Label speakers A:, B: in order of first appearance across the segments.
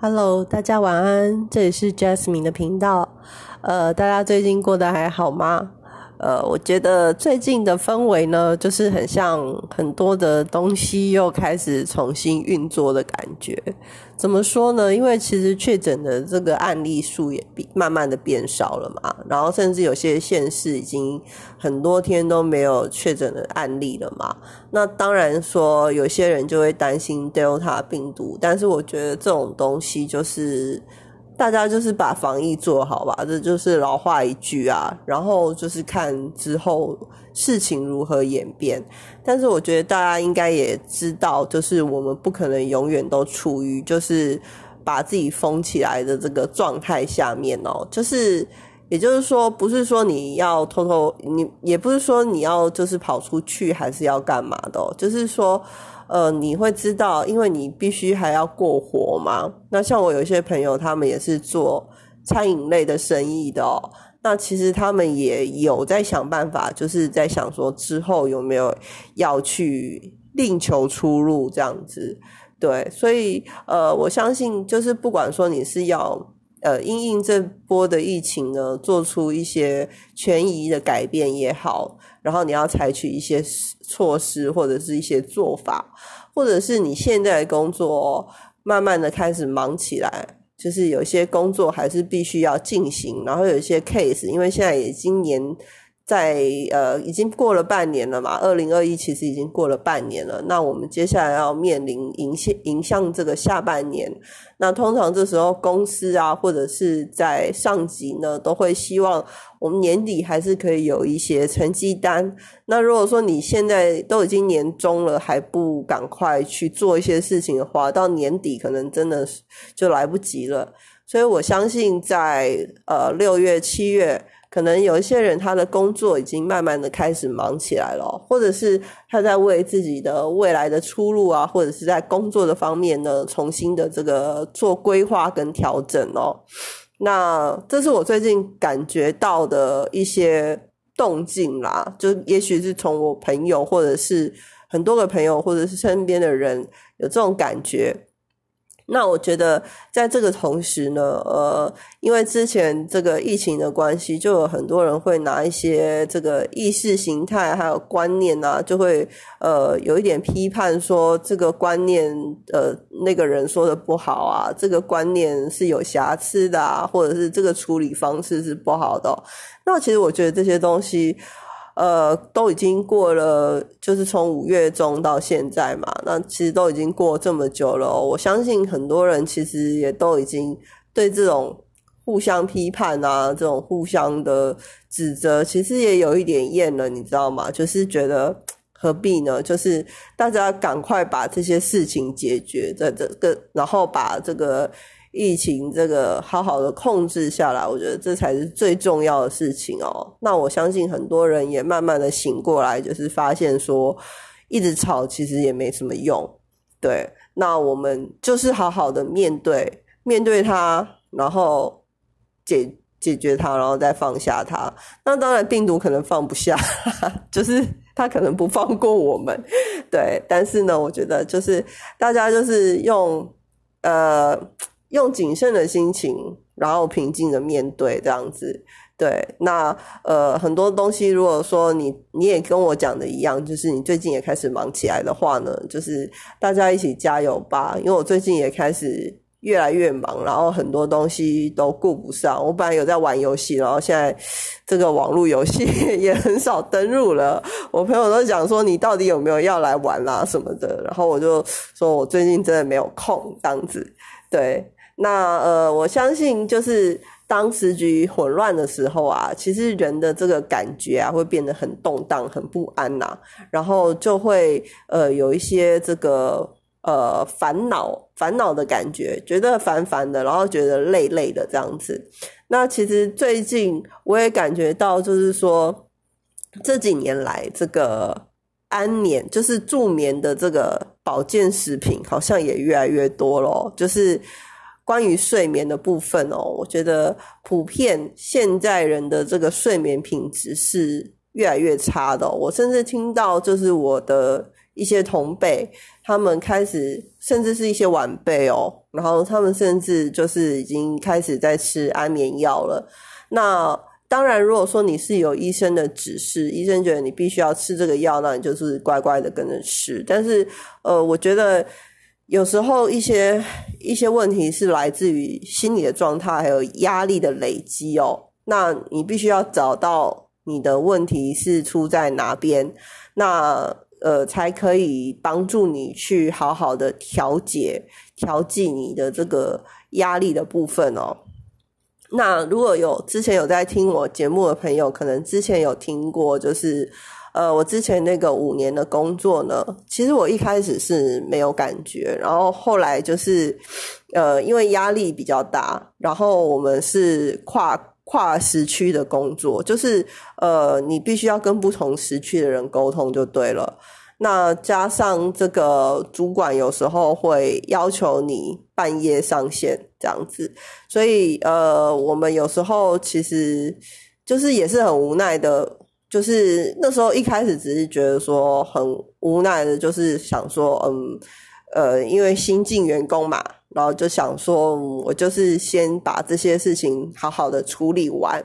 A: Hello，大家晚安，这里是 Jasmine 的频道。呃，大家最近过得还好吗？呃，我觉得最近的氛围呢，就是很像很多的东西又开始重新运作的感觉。怎么说呢？因为其实确诊的这个案例数也比慢慢的变少了嘛，然后甚至有些县市已经很多天都没有确诊的案例了嘛。那当然说有些人就会担心 Delta 病毒，但是我觉得这种东西就是。大家就是把防疫做好吧，这就是老话一句啊。然后就是看之后事情如何演变。但是我觉得大家应该也知道，就是我们不可能永远都处于就是把自己封起来的这个状态下面哦。就是也就是说，不是说你要偷偷，你也不是说你要就是跑出去，还是要干嘛的，就是说。呃，你会知道，因为你必须还要过活嘛。那像我有一些朋友，他们也是做餐饮类的生意的。那其实他们也有在想办法，就是在想说之后有没有要去另求出路这样子。对，所以呃，我相信就是不管说你是要。呃，因应这波的疫情呢，做出一些权宜的改变也好，然后你要采取一些措施或者是一些做法，或者是你现在的工作慢慢的开始忙起来，就是有些工作还是必须要进行，然后有一些 case，因为现在也今年。在呃，已经过了半年了嘛，二零二一其实已经过了半年了。那我们接下来要面临影响影响这个下半年。那通常这时候公司啊，或者是在上级呢，都会希望我们年底还是可以有一些成绩单。那如果说你现在都已经年终了，还不赶快去做一些事情的话，到年底可能真的是就来不及了。所以我相信在呃六月七月。可能有一些人，他的工作已经慢慢的开始忙起来了，或者是他在为自己的未来的出路啊，或者是在工作的方面呢，重新的这个做规划跟调整哦。那这是我最近感觉到的一些动静啦，就也许是从我朋友，或者是很多个朋友，或者是身边的人有这种感觉。那我觉得，在这个同时呢，呃，因为之前这个疫情的关系，就有很多人会拿一些这个意识形态还有观念啊，就会呃有一点批判说这个观念呃那个人说的不好啊，这个观念是有瑕疵的啊，或者是这个处理方式是不好的。那其实我觉得这些东西。呃，都已经过了，就是从五月中到现在嘛，那其实都已经过这么久了。我相信很多人其实也都已经对这种互相批判啊，这种互相的指责，其实也有一点厌了，你知道吗？就是觉得何必呢？就是大家赶快把这些事情解决，在这个，然后把这个。疫情这个好好的控制下来，我觉得这才是最重要的事情哦。那我相信很多人也慢慢的醒过来，就是发现说，一直吵其实也没什么用。对，那我们就是好好的面对，面对它，然后解解决它，然后再放下它。那当然，病毒可能放不下，就是它可能不放过我们。对，但是呢，我觉得就是大家就是用呃。用谨慎的心情，然后平静的面对这样子，对。那呃，很多东西，如果说你你也跟我讲的一样，就是你最近也开始忙起来的话呢，就是大家一起加油吧。因为我最近也开始越来越忙，然后很多东西都顾不上。我本来有在玩游戏，然后现在这个网络游戏 也很少登入了。我朋友都讲说，你到底有没有要来玩啦什么的？然后我就说我最近真的没有空这样子，对。那呃，我相信就是当时局混乱的时候啊，其实人的这个感觉啊，会变得很动荡、很不安呐，然后就会呃有一些这个呃烦恼、烦恼的感觉，觉得烦烦的，然后觉得累累的这样子。那其实最近我也感觉到，就是说这几年来这个安眠，就是助眠的这个保健食品，好像也越来越多咯，就是。关于睡眠的部分哦，我觉得普遍现在人的这个睡眠品质是越来越差的。我甚至听到，就是我的一些同辈，他们开始，甚至是一些晚辈哦，然后他们甚至就是已经开始在吃安眠药了。那当然，如果说你是有医生的指示，医生觉得你必须要吃这个药，那你就是乖乖的跟着吃。但是，呃，我觉得有时候一些一些问题是来自于心理的状态，还有压力的累积哦。那你必须要找到你的问题是出在哪边，那呃才可以帮助你去好好的调节、调剂你的这个压力的部分哦。那如果有之前有在听我节目的朋友，可能之前有听过，就是呃我之前那个五年的工作呢，其实我一开始是没有感觉，然后后来就是呃因为压力比较大，然后我们是跨。跨时区的工作，就是呃，你必须要跟不同时区的人沟通就对了。那加上这个主管有时候会要求你半夜上线这样子，所以呃，我们有时候其实就是也是很无奈的，就是那时候一开始只是觉得说很无奈的，就是想说嗯呃，因为新进员工嘛。然后就想说，我就是先把这些事情好好的处理完，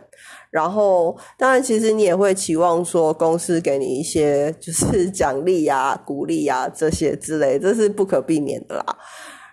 A: 然后当然，其实你也会期望说，公司给你一些就是 奖励呀、鼓励呀这些之类，这是不可避免的啦。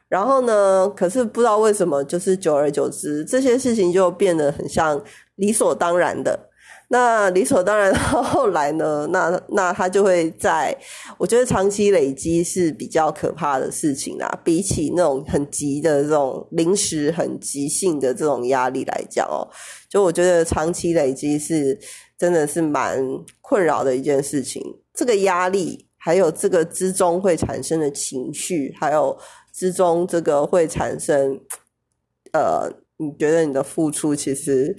A: 然后呢，可是不知道为什么，就是久而久之，这些事情就变得很像理所当然的。那理所当然，后来呢？那那他就会在，我觉得长期累积是比较可怕的事情啦。比起那种很急的这种临时、很急性的这种压力来讲哦，就我觉得长期累积是真的是蛮困扰的一件事情。这个压力，还有这个之中会产生的情绪，还有之中这个会产生，呃。你觉得你的付出其实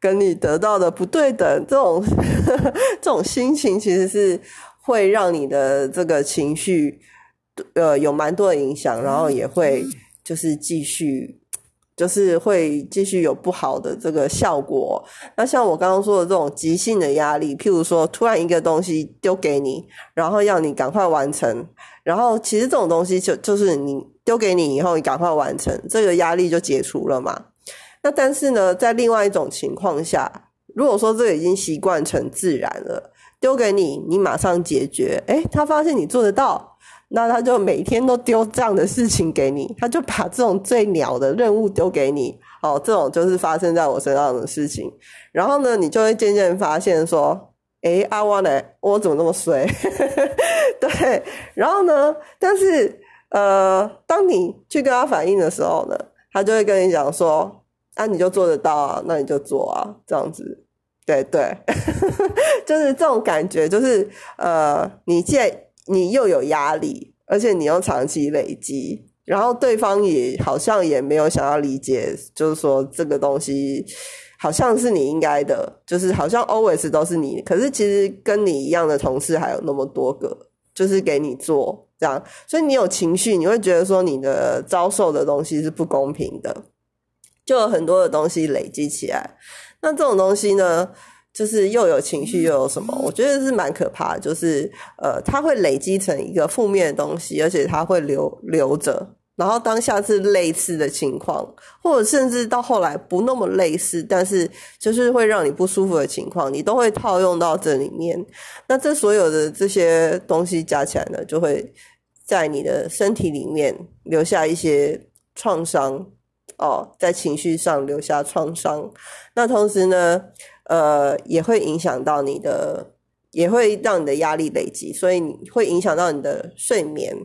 A: 跟你得到的不对等，这种 这种心情其实是会让你的这个情绪呃有蛮多的影响，然后也会就是继续就是会继续有不好的这个效果。那像我刚刚说的这种急性的压力，譬如说突然一个东西丢给你，然后要你赶快完成，然后其实这种东西就就是你丢给你以后，你赶快完成，这个压力就解除了嘛。那但是呢，在另外一种情况下，如果说这已经习惯成自然了，丢给你，你马上解决，诶，他发现你做得到，那他就每天都丢这样的事情给你，他就把这种最鸟的任务丢给你，哦，这种就是发生在我身上的事情，然后呢，你就会渐渐发现说，诶，阿旺呢，我怎么那么衰？对，然后呢，但是呃，当你去跟他反映的时候呢，他就会跟你讲说。那你就做得到啊，那你就做啊，这样子，对对，就是这种感觉，就是呃，你既你又有压力，而且你又长期累积，然后对方也好像也没有想要理解，就是说这个东西好像是你应该的，就是好像 always 都是你，可是其实跟你一样的同事还有那么多个，就是给你做这样，所以你有情绪，你会觉得说你的遭受的东西是不公平的。就有很多的东西累积起来，那这种东西呢，就是又有情绪又有什么？我觉得是蛮可怕，就是呃，它会累积成一个负面的东西，而且它会留留着。然后当下次类似的情况，或者甚至到后来不那么类似，但是就是会让你不舒服的情况，你都会套用到这里面。那这所有的这些东西加起来呢，就会在你的身体里面留下一些创伤。哦，在情绪上留下创伤，那同时呢，呃，也会影响到你的，也会让你的压力累积，所以你会影响到你的睡眠，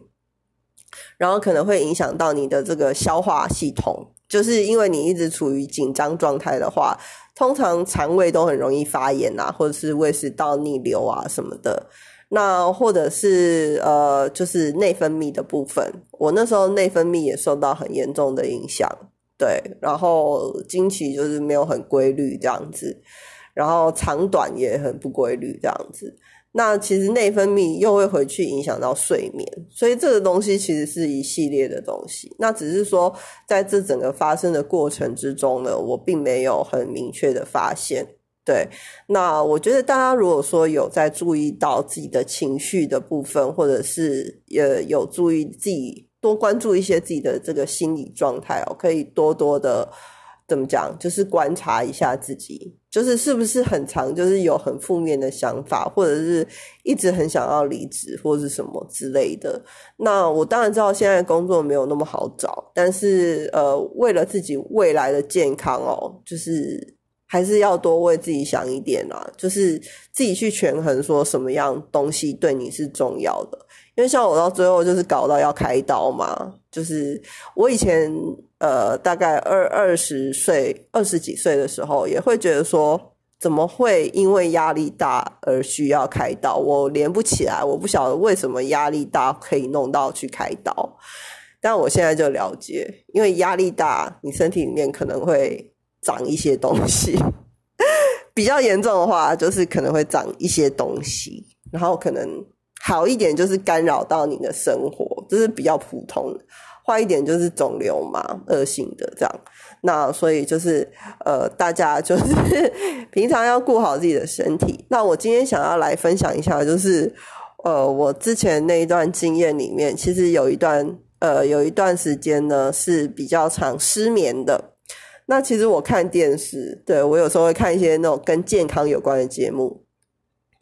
A: 然后可能会影响到你的这个消化系统，就是因为你一直处于紧张状态的话，通常肠胃都很容易发炎啊，或者是胃食道逆流啊什么的，那或者是呃，就是内分泌的部分，我那时候内分泌也受到很严重的影响。对，然后经期就是没有很规律这样子，然后长短也很不规律这样子。那其实内分泌又会回去影响到睡眠，所以这个东西其实是一系列的东西。那只是说在这整个发生的过程之中呢，我并没有很明确的发现。对，那我觉得大家如果说有在注意到自己的情绪的部分，或者是呃有注意自己多关注一些自己的这个心理状态哦，可以多多的怎么讲，就是观察一下自己，就是是不是很长，就是有很负面的想法，或者是一直很想要离职或者是什么之类的。那我当然知道现在工作没有那么好找，但是呃，为了自己未来的健康哦，就是。还是要多为自己想一点啦，就是自己去权衡说什么样东西对你是重要的。因为像我到最后就是搞到要开刀嘛，就是我以前呃大概二二十岁二十几岁的时候，也会觉得说怎么会因为压力大而需要开刀？我连不起来，我不晓得为什么压力大可以弄到去开刀。但我现在就了解，因为压力大，你身体里面可能会。长一些东西，比较严重的话，就是可能会长一些东西，然后可能好一点就是干扰到你的生活，这是比较普通的；坏一点就是肿瘤嘛，恶性的这样。那所以就是呃，大家就是平常要顾好自己的身体。那我今天想要来分享一下，就是呃，我之前那一段经验里面，其实有一段呃，有一段时间呢是比较常失眠的。那其实我看电视，对我有时候会看一些那种跟健康有关的节目。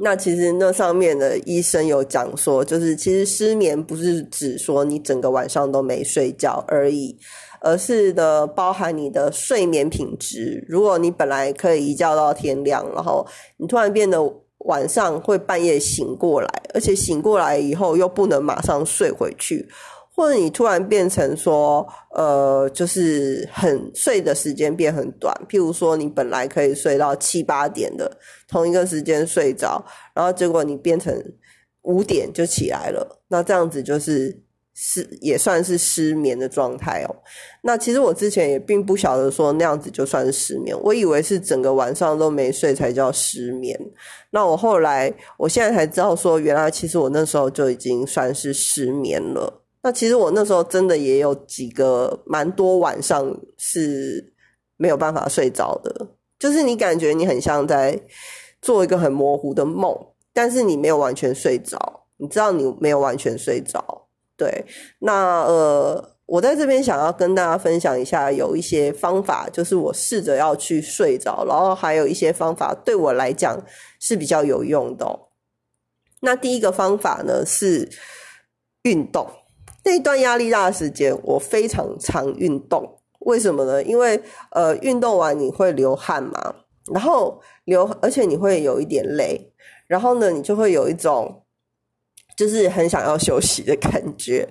A: 那其实那上面的医生有讲说，就是其实失眠不是指说你整个晚上都没睡觉而已，而是的包含你的睡眠品质。如果你本来可以一觉到天亮，然后你突然变得晚上会半夜醒过来，而且醒过来以后又不能马上睡回去。或者你突然变成说，呃，就是很睡的时间变很短，譬如说你本来可以睡到七八点的同一个时间睡着，然后结果你变成五点就起来了，那这样子就是失也算是失眠的状态哦。那其实我之前也并不晓得说那样子就算是失眠，我以为是整个晚上都没睡才叫失眠。那我后来我现在才知道说，原来其实我那时候就已经算是失眠了。那其实我那时候真的也有几个蛮多晚上是没有办法睡着的，就是你感觉你很像在做一个很模糊的梦，但是你没有完全睡着，你知道你没有完全睡着。对，那呃，我在这边想要跟大家分享一下，有一些方法，就是我试着要去睡着，然后还有一些方法对我来讲是比较有用的。那第一个方法呢是运动。那一段压力大的时间，我非常常运动。为什么呢？因为呃，运动完你会流汗嘛，然后流，而且你会有一点累，然后呢，你就会有一种就是很想要休息的感觉。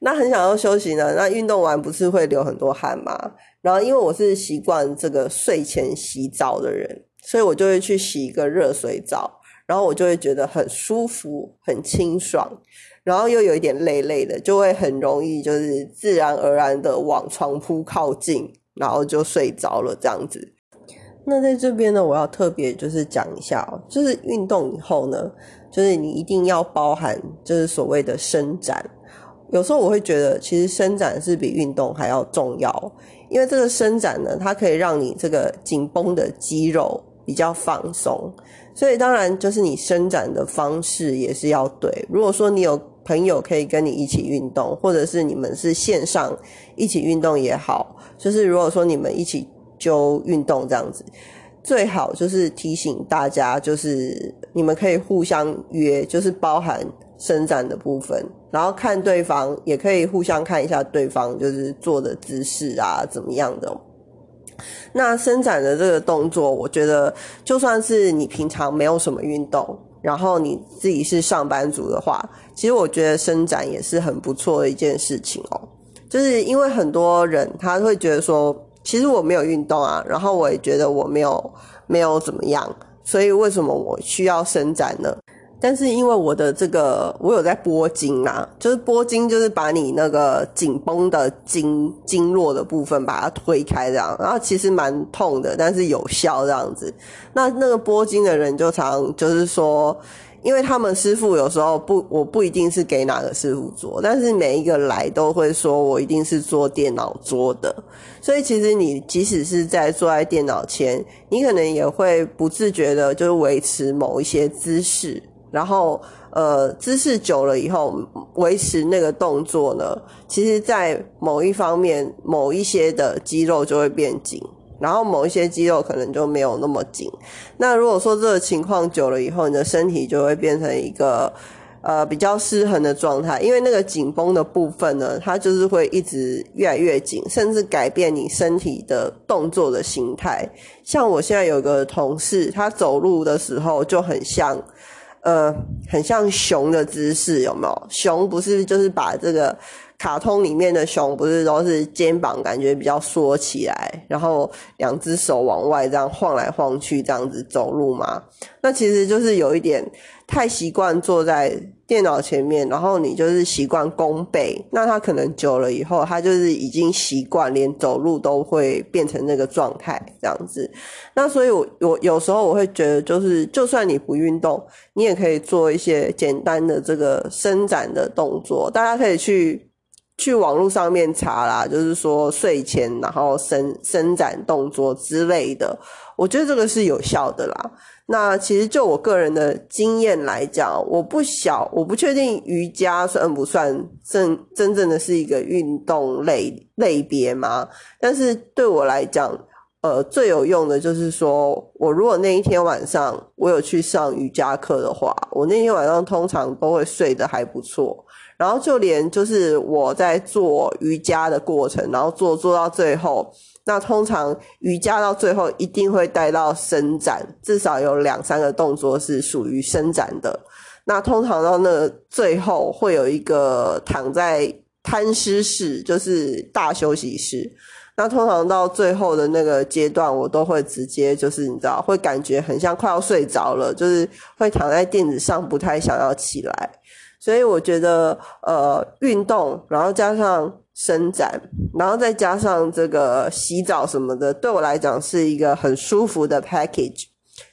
A: 那很想要休息呢，那运动完不是会流很多汗吗？然后因为我是习惯这个睡前洗澡的人，所以我就会去洗一个热水澡，然后我就会觉得很舒服、很清爽。然后又有一点累累的，就会很容易就是自然而然的往床铺靠近，然后就睡着了这样子。那在这边呢，我要特别就是讲一下哦，就是运动以后呢，就是你一定要包含就是所谓的伸展。有时候我会觉得，其实伸展是比运动还要重要，因为这个伸展呢，它可以让你这个紧绷的肌肉比较放松。所以当然就是你伸展的方式也是要对。如果说你有朋友可以跟你一起运动，或者是你们是线上一起运动也好，就是如果说你们一起就运动这样子，最好就是提醒大家，就是你们可以互相约，就是包含伸展的部分，然后看对方也可以互相看一下对方就是做的姿势啊怎么样的。那伸展的这个动作，我觉得就算是你平常没有什么运动。然后你自己是上班族的话，其实我觉得伸展也是很不错的一件事情哦。就是因为很多人他会觉得说，其实我没有运动啊，然后我也觉得我没有没有怎么样，所以为什么我需要伸展呢？但是因为我的这个，我有在拨筋啊，就是拨筋，就是把你那个紧绷的筋经络的部分把它推开这样，然后其实蛮痛的，但是有效这样子。那那个拨筋的人就常就是说，因为他们师傅有时候不，我不一定是给哪个师傅做，但是每一个来都会说我一定是做电脑桌的，所以其实你即使是在坐在电脑前，你可能也会不自觉的，就是维持某一些姿势，然后呃姿势久了以后，维持那个动作呢，其实在某一方面，某一些的肌肉就会变紧。然后某一些肌肉可能就没有那么紧。那如果说这个情况久了以后，你的身体就会变成一个呃比较失衡的状态，因为那个紧绷的部分呢，它就是会一直越来越紧，甚至改变你身体的动作的形态。像我现在有个同事，他走路的时候就很像呃很像熊的姿势，有没有？熊不是就是把这个。卡通里面的熊不是都是肩膀感觉比较缩起来，然后两只手往外这样晃来晃去，这样子走路吗？那其实就是有一点太习惯坐在电脑前面，然后你就是习惯弓背，那他可能久了以后，他就是已经习惯，连走路都会变成那个状态这样子。那所以，我我有时候我会觉得，就是就算你不运动，你也可以做一些简单的这个伸展的动作，大家可以去。去网络上面查啦，就是说睡前然后伸伸展动作之类的，我觉得这个是有效的啦。那其实就我个人的经验来讲，我不小我不确定瑜伽算不算真真正的是一个运动类类别吗？但是对我来讲，呃，最有用的就是说我如果那一天晚上我有去上瑜伽课的话，我那天晚上通常都会睡得还不错。然后就连就是我在做瑜伽的过程，然后做做到最后，那通常瑜伽到最后一定会带到伸展，至少有两三个动作是属于伸展的。那通常到那最后会有一个躺在摊尸室，就是大休息室。那通常到最后的那个阶段，我都会直接就是你知道，会感觉很像快要睡着了，就是会躺在垫子上，不太想要起来。所以我觉得，呃，运动，然后加上伸展，然后再加上这个洗澡什么的，对我来讲是一个很舒服的 package，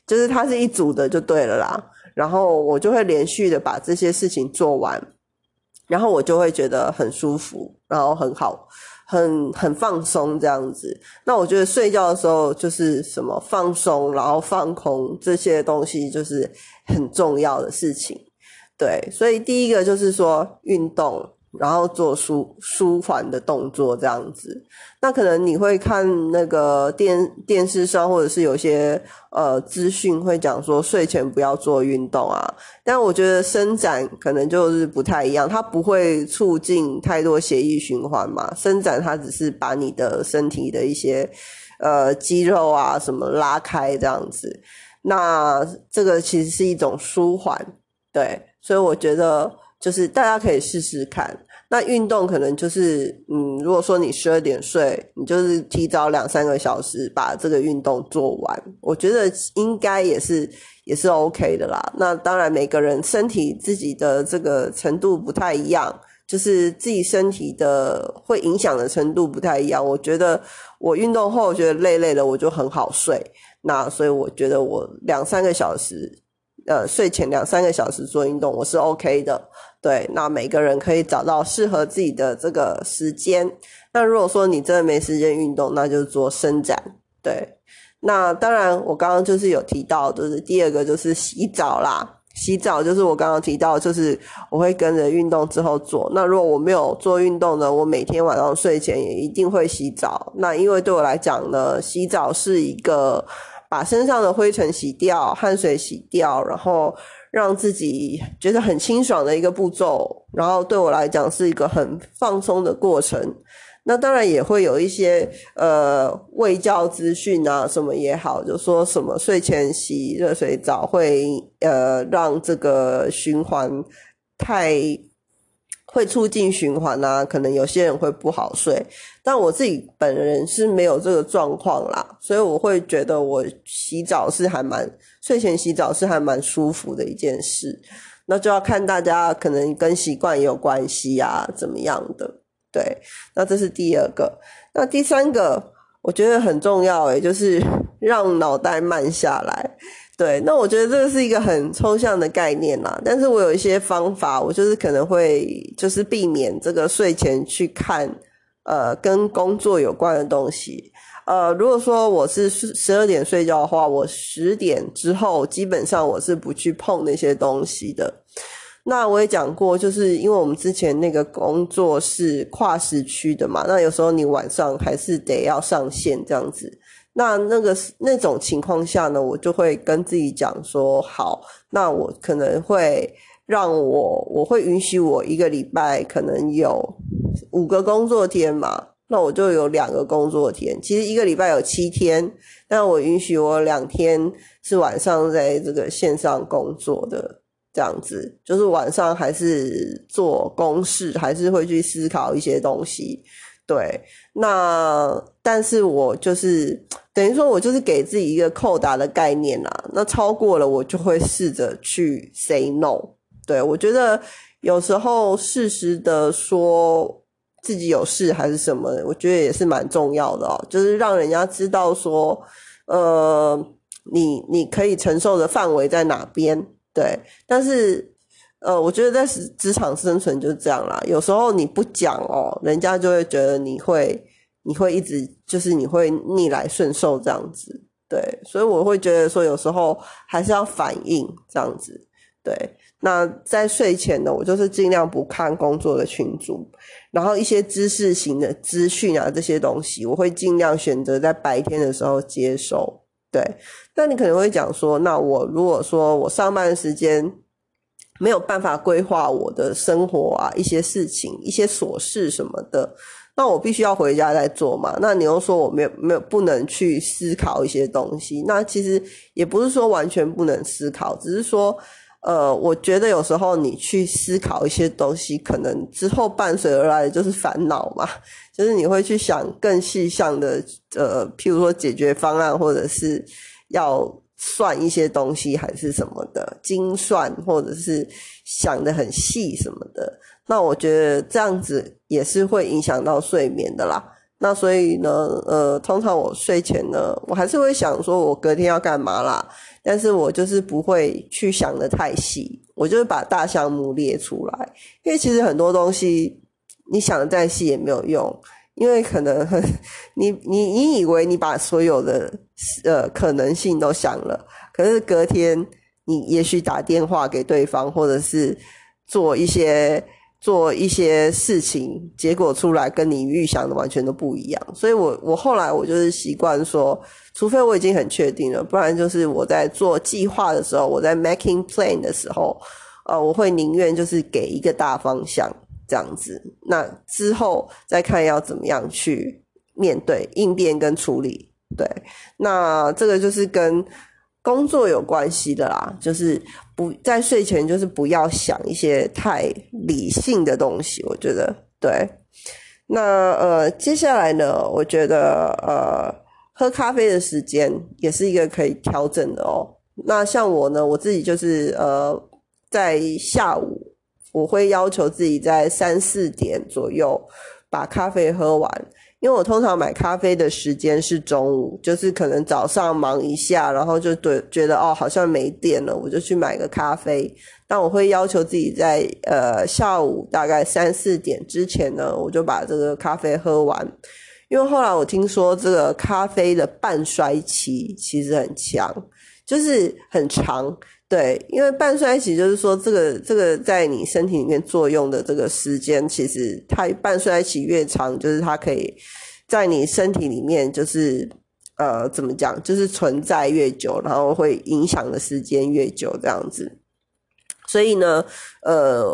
A: 就是它是一组的就对了啦。然后我就会连续的把这些事情做完，然后我就会觉得很舒服，然后很好，很很放松这样子。那我觉得睡觉的时候就是什么放松，然后放空这些东西，就是很重要的事情。对，所以第一个就是说运动，然后做舒舒缓的动作这样子。那可能你会看那个电电视上，或者是有些呃资讯会讲说睡前不要做运动啊。但我觉得伸展可能就是不太一样，它不会促进太多血液循环嘛。伸展它只是把你的身体的一些呃肌肉啊什么拉开这样子。那这个其实是一种舒缓，对。所以我觉得就是大家可以试试看。那运动可能就是，嗯，如果说你十二点睡，你就是提早两三个小时把这个运动做完，我觉得应该也是也是 OK 的啦。那当然每个人身体自己的这个程度不太一样，就是自己身体的会影响的程度不太一样。我觉得我运动后觉得累累的，我就很好睡。那所以我觉得我两三个小时。呃，睡前两三个小时做运动，我是 OK 的。对，那每个人可以找到适合自己的这个时间。那如果说你真的没时间运动，那就做伸展。对，那当然，我刚刚就是有提到，就是第二个就是洗澡啦。洗澡就是我刚刚提到，就是我会跟着运动之后做。那如果我没有做运动呢，我每天晚上睡前也一定会洗澡。那因为对我来讲呢，洗澡是一个。把身上的灰尘洗掉，汗水洗掉，然后让自己觉得很清爽的一个步骤。然后对我来讲是一个很放松的过程。那当然也会有一些呃卫教资讯啊，什么也好，就说什么睡前洗热水澡会呃让这个循环太。会促进循环啊，可能有些人会不好睡，但我自己本人是没有这个状况啦，所以我会觉得我洗澡是还蛮睡前洗澡是还蛮舒服的一件事，那就要看大家可能跟习惯也有关系啊，怎么样的？对，那这是第二个，那第三个我觉得很重要诶，就是让脑袋慢下来。对，那我觉得这个是一个很抽象的概念啦，但是我有一些方法，我就是可能会就是避免这个睡前去看呃跟工作有关的东西。呃，如果说我是十十二点睡觉的话，我十点之后基本上我是不去碰那些东西的。那我也讲过，就是因为我们之前那个工作是跨时区的嘛，那有时候你晚上还是得要上线这样子。那那个那种情况下呢，我就会跟自己讲说，好，那我可能会让我我会允许我一个礼拜可能有五个工作天嘛，那我就有两个工作天。其实一个礼拜有七天，但我允许我两天是晚上在这个线上工作的。这样子，就是晚上还是做公事，还是会去思考一些东西。对，那但是我就是等于说，我就是给自己一个扣打的概念啦。那超过了，我就会试着去 say no。对我觉得有时候适时的说自己有事还是什么，我觉得也是蛮重要的哦。就是让人家知道说，呃，你你可以承受的范围在哪边。对，但是，呃，我觉得在职职场生存就是这样啦。有时候你不讲哦，人家就会觉得你会，你会一直就是你会逆来顺受这样子。对，所以我会觉得说，有时候还是要反应这样子。对，那在睡前呢，我就是尽量不看工作的群组，然后一些知识型的资讯啊这些东西，我会尽量选择在白天的时候接收。对，那你可能会讲说，那我如果说我上班时间没有办法规划我的生活啊，一些事情、一些琐事什么的，那我必须要回家再做嘛。那你又说我没有没有不能去思考一些东西，那其实也不是说完全不能思考，只是说。呃，我觉得有时候你去思考一些东西，可能之后伴随而来的就是烦恼嘛，就是你会去想更细项的，呃，譬如说解决方案，或者是要算一些东西，还是什么的精算，或者是想的很细什么的。那我觉得这样子也是会影响到睡眠的啦。那所以呢，呃，通常我睡前呢，我还是会想说我隔天要干嘛啦。但是我就是不会去想的太细，我就是把大项目列出来，因为其实很多东西你想的再细也没有用，因为可能你你你以为你把所有的呃可能性都想了，可是隔天你也许打电话给对方，或者是做一些。做一些事情，结果出来跟你预想的完全都不一样，所以我我后来我就是习惯说，除非我已经很确定了，不然就是我在做计划的时候，我在 making plan 的时候，呃，我会宁愿就是给一个大方向这样子，那之后再看要怎么样去面对、应变跟处理。对，那这个就是跟。工作有关系的啦，就是不在睡前，就是不要想一些太理性的东西。我觉得对。那呃，接下来呢，我觉得呃，喝咖啡的时间也是一个可以调整的哦。那像我呢，我自己就是呃，在下午我会要求自己在三四点左右把咖啡喝完。因为我通常买咖啡的时间是中午，就是可能早上忙一下，然后就对觉得哦好像没电了，我就去买个咖啡。但我会要求自己在呃下午大概三四点之前呢，我就把这个咖啡喝完。因为后来我听说这个咖啡的半衰期其实很强，就是很长。对，因为半衰期就是说，这个这个在你身体里面作用的这个时间，其实它半衰期越长，就是它可以在你身体里面，就是呃，怎么讲，就是存在越久，然后会影响的时间越久，这样子。所以呢，呃，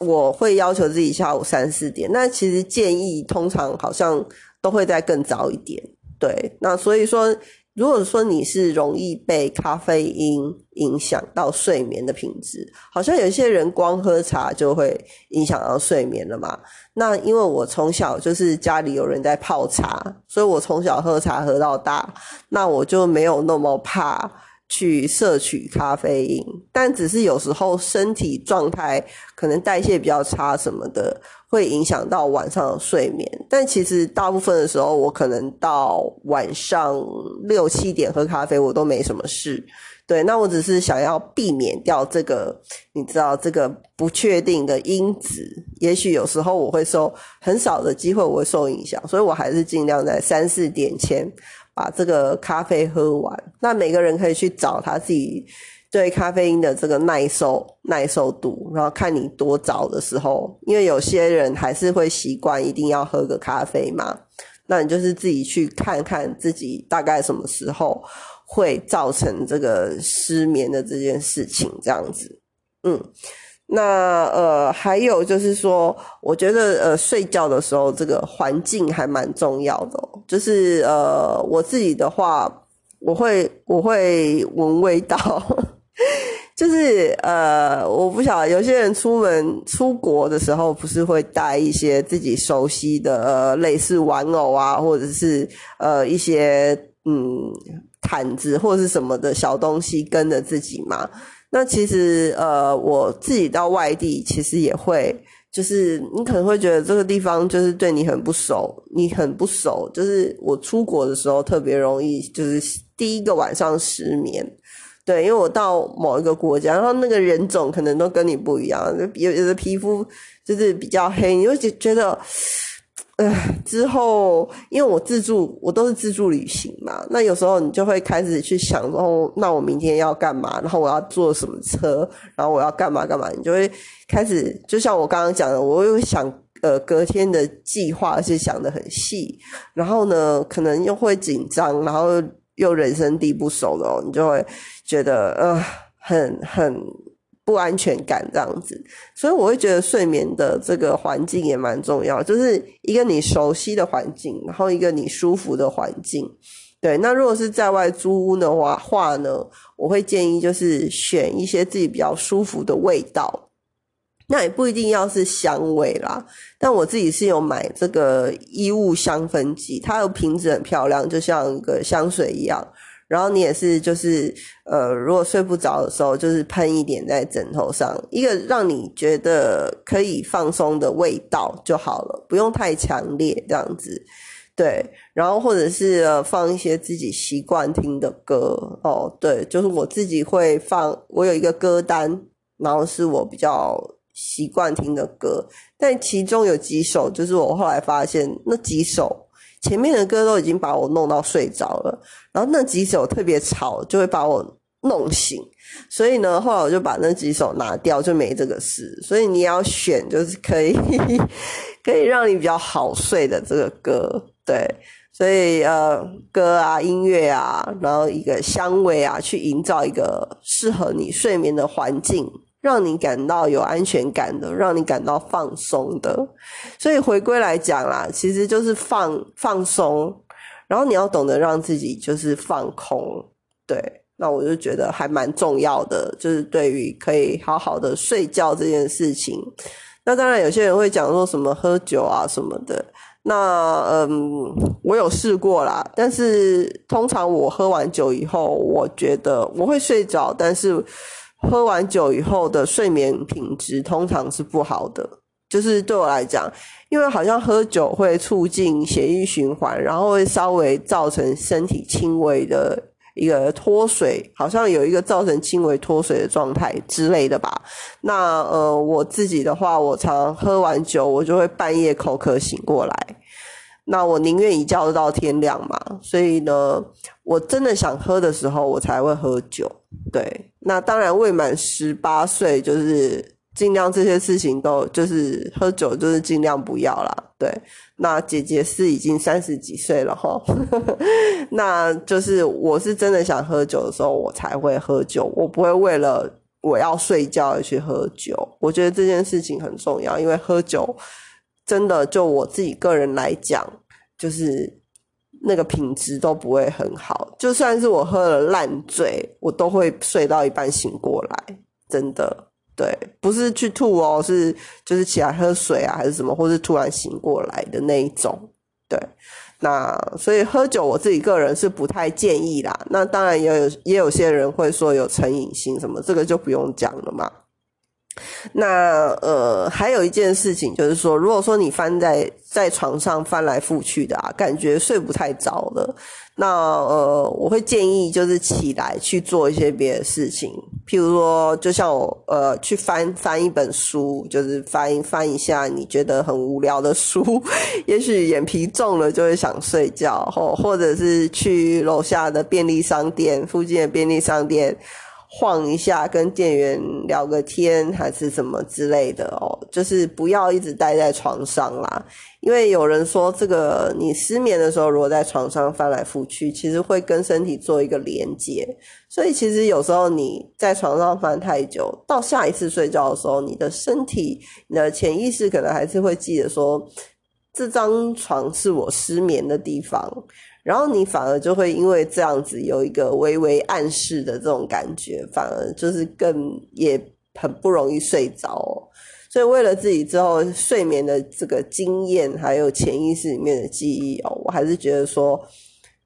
A: 我会要求自己下午三四点，那其实建议通常好像都会在更早一点。对，那所以说。如果说你是容易被咖啡因影响到睡眠的品质，好像有些人光喝茶就会影响到睡眠了嘛？那因为我从小就是家里有人在泡茶，所以我从小喝茶喝到大，那我就没有那么怕。去摄取咖啡因，但只是有时候身体状态可能代谢比较差什么的，会影响到晚上的睡眠。但其实大部分的时候，我可能到晚上六七点喝咖啡，我都没什么事。对，那我只是想要避免掉这个，你知道这个不确定的因子。也许有时候我会受很少的机会，我会受影响，所以我还是尽量在三四点前把这个咖啡喝完。那每个人可以去找他自己对咖啡因的这个耐受耐受度，然后看你多早的时候，因为有些人还是会习惯一定要喝个咖啡嘛。那你就是自己去看看自己大概什么时候。会造成这个失眠的这件事情，这样子，嗯，那呃，还有就是说，我觉得呃，睡觉的时候这个环境还蛮重要的，就是呃，我自己的话，我会我会闻味道，就是呃，我不晓得有些人出门出国的时候，不是会带一些自己熟悉的呃类似玩偶啊，或者是呃一些嗯。毯子或者是什么的小东西跟着自己嘛？那其实呃，我自己到外地其实也会，就是你可能会觉得这个地方就是对你很不熟，你很不熟。就是我出国的时候特别容易，就是第一个晚上失眠。对，因为我到某一个国家，然后那个人种可能都跟你不一样，有有的皮肤就是比较黑，你会觉觉得。之后，因为我自助，我都是自助旅行嘛，那有时候你就会开始去想，哦，那我明天要干嘛？然后我要坐什么车？然后我要干嘛干嘛？你就会开始，就像我刚刚讲的，我又想，呃，隔天的计划是想的很细，然后呢，可能又会紧张，然后又人生地不熟的哦，你就会觉得，呃，很很。不安全感这样子，所以我会觉得睡眠的这个环境也蛮重要，就是一个你熟悉的环境，然后一个你舒服的环境。对，那如果是在外租屋的话话呢，我会建议就是选一些自己比较舒服的味道，那也不一定要是香味啦。但我自己是有买这个衣物香氛剂，它的瓶子很漂亮，就像一个香水一样。然后你也是，就是呃，如果睡不着的时候，就是喷一点在枕头上，一个让你觉得可以放松的味道就好了，不用太强烈这样子。对，然后或者是放一些自己习惯听的歌哦，对，就是我自己会放，我有一个歌单，然后是我比较习惯听的歌，但其中有几首，就是我后来发现那几首。前面的歌都已经把我弄到睡着了，然后那几首特别吵，就会把我弄醒。所以呢，后来我就把那几首拿掉，就没这个事。所以你要选，就是可以 可以让你比较好睡的这个歌，对。所以呃，歌啊，音乐啊，然后一个香味啊，去营造一个适合你睡眠的环境。让你感到有安全感的，让你感到放松的，所以回归来讲啦，其实就是放放松，然后你要懂得让自己就是放空，对，那我就觉得还蛮重要的，就是对于可以好好的睡觉这件事情。那当然有些人会讲说什么喝酒啊什么的，那嗯，我有试过啦，但是通常我喝完酒以后，我觉得我会睡着，但是。喝完酒以后的睡眠品质通常是不好的，就是对我来讲，因为好像喝酒会促进血液循环，然后会稍微造成身体轻微的一个脱水，好像有一个造成轻微脱水的状态之类的吧。那呃，我自己的话，我常喝完酒，我就会半夜口渴醒过来。那我宁愿一觉到天亮嘛，所以呢，我真的想喝的时候，我才会喝酒。对，那当然未满十八岁，就是尽量这些事情都就是喝酒，就是尽量不要啦。对，那姐姐是已经三十几岁了哈，那就是我是真的想喝酒的时候，我才会喝酒，我不会为了我要睡觉而去喝酒。我觉得这件事情很重要，因为喝酒。真的，就我自己个人来讲，就是那个品质都不会很好。就算是我喝了烂醉，我都会睡到一半醒过来。真的，对，不是去吐哦，是就是起来喝水啊，还是什么，或是突然醒过来的那一种。对，那所以喝酒，我自己个人是不太建议啦。那当然也有也有些人会说有成瘾性什么，这个就不用讲了嘛。那呃，还有一件事情就是说，如果说你翻在在床上翻来覆去的啊，感觉睡不太着了，那呃，我会建议就是起来去做一些别的事情，譬如说，就像我呃去翻翻一本书，就是翻翻一下你觉得很无聊的书，也许眼皮重了就会想睡觉，或或者是去楼下的便利商店附近的便利商店。晃一下，跟店员聊个天，还是什么之类的哦，就是不要一直待在床上啦。因为有人说，这个你失眠的时候，如果在床上翻来覆去，其实会跟身体做一个连接。所以其实有时候你在床上翻太久，到下一次睡觉的时候，你的身体、你的潜意识可能还是会记得说，这张床是我失眠的地方。然后你反而就会因为这样子有一个微微暗示的这种感觉，反而就是更也很不容易睡着。所以为了自己之后睡眠的这个经验，还有潜意识里面的记忆哦，我还是觉得说，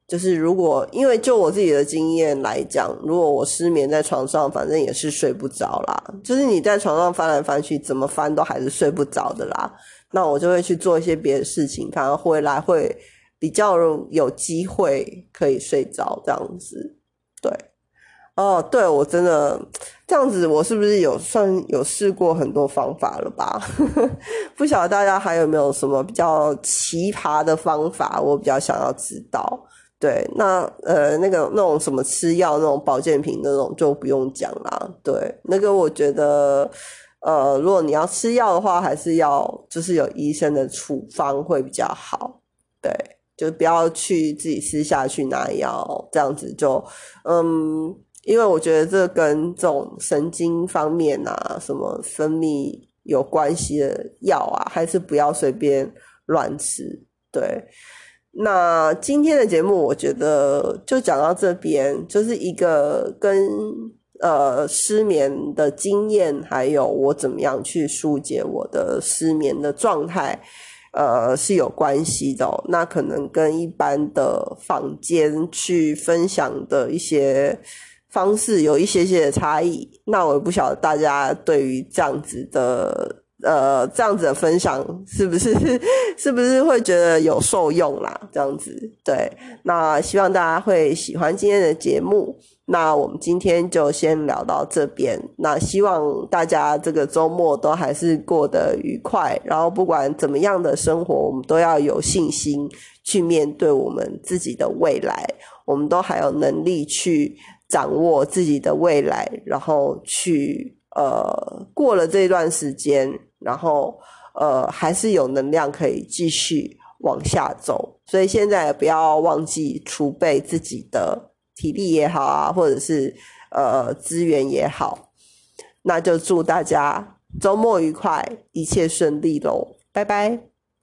A: 就是如果因为就我自己的经验来讲，如果我失眠在床上，反正也是睡不着啦。就是你在床上翻来翻去，怎么翻都还是睡不着的啦。那我就会去做一些别的事情，反而回来会。比较有机会可以睡着这样子，对，哦，对我真的这样子，我是不是有算有试过很多方法了吧？不晓得大家还有没有什么比较奇葩的方法，我比较想要知道。对，那呃，那个那种什么吃药那种保健品那种就不用讲啦。对，那个我觉得，呃，如果你要吃药的话，还是要就是有医生的处方会比较好。对。就不要去自己私下去拿药，这样子就，嗯，因为我觉得这跟这种神经方面啊，什么分泌有关系的药啊，还是不要随便乱吃。对，那今天的节目我觉得就讲到这边，就是一个跟呃失眠的经验，还有我怎么样去疏解我的失眠的状态。呃，是有关系的，那可能跟一般的坊间去分享的一些方式有一些些的差异。那我也不晓得大家对于这样子的呃这样子的分享是不是 是不是会觉得有受用啦？这样子对，那希望大家会喜欢今天的节目。那我们今天就先聊到这边。那希望大家这个周末都还是过得愉快。然后不管怎么样的生活，我们都要有信心去面对我们自己的未来。我们都还有能力去掌握自己的未来，然后去呃过了这段时间，然后呃还是有能量可以继续往下走。所以现在不要忘记储备自己的。体力也好啊，或者是呃资源也好，那就祝大家周末愉快，一切顺利喽，拜拜。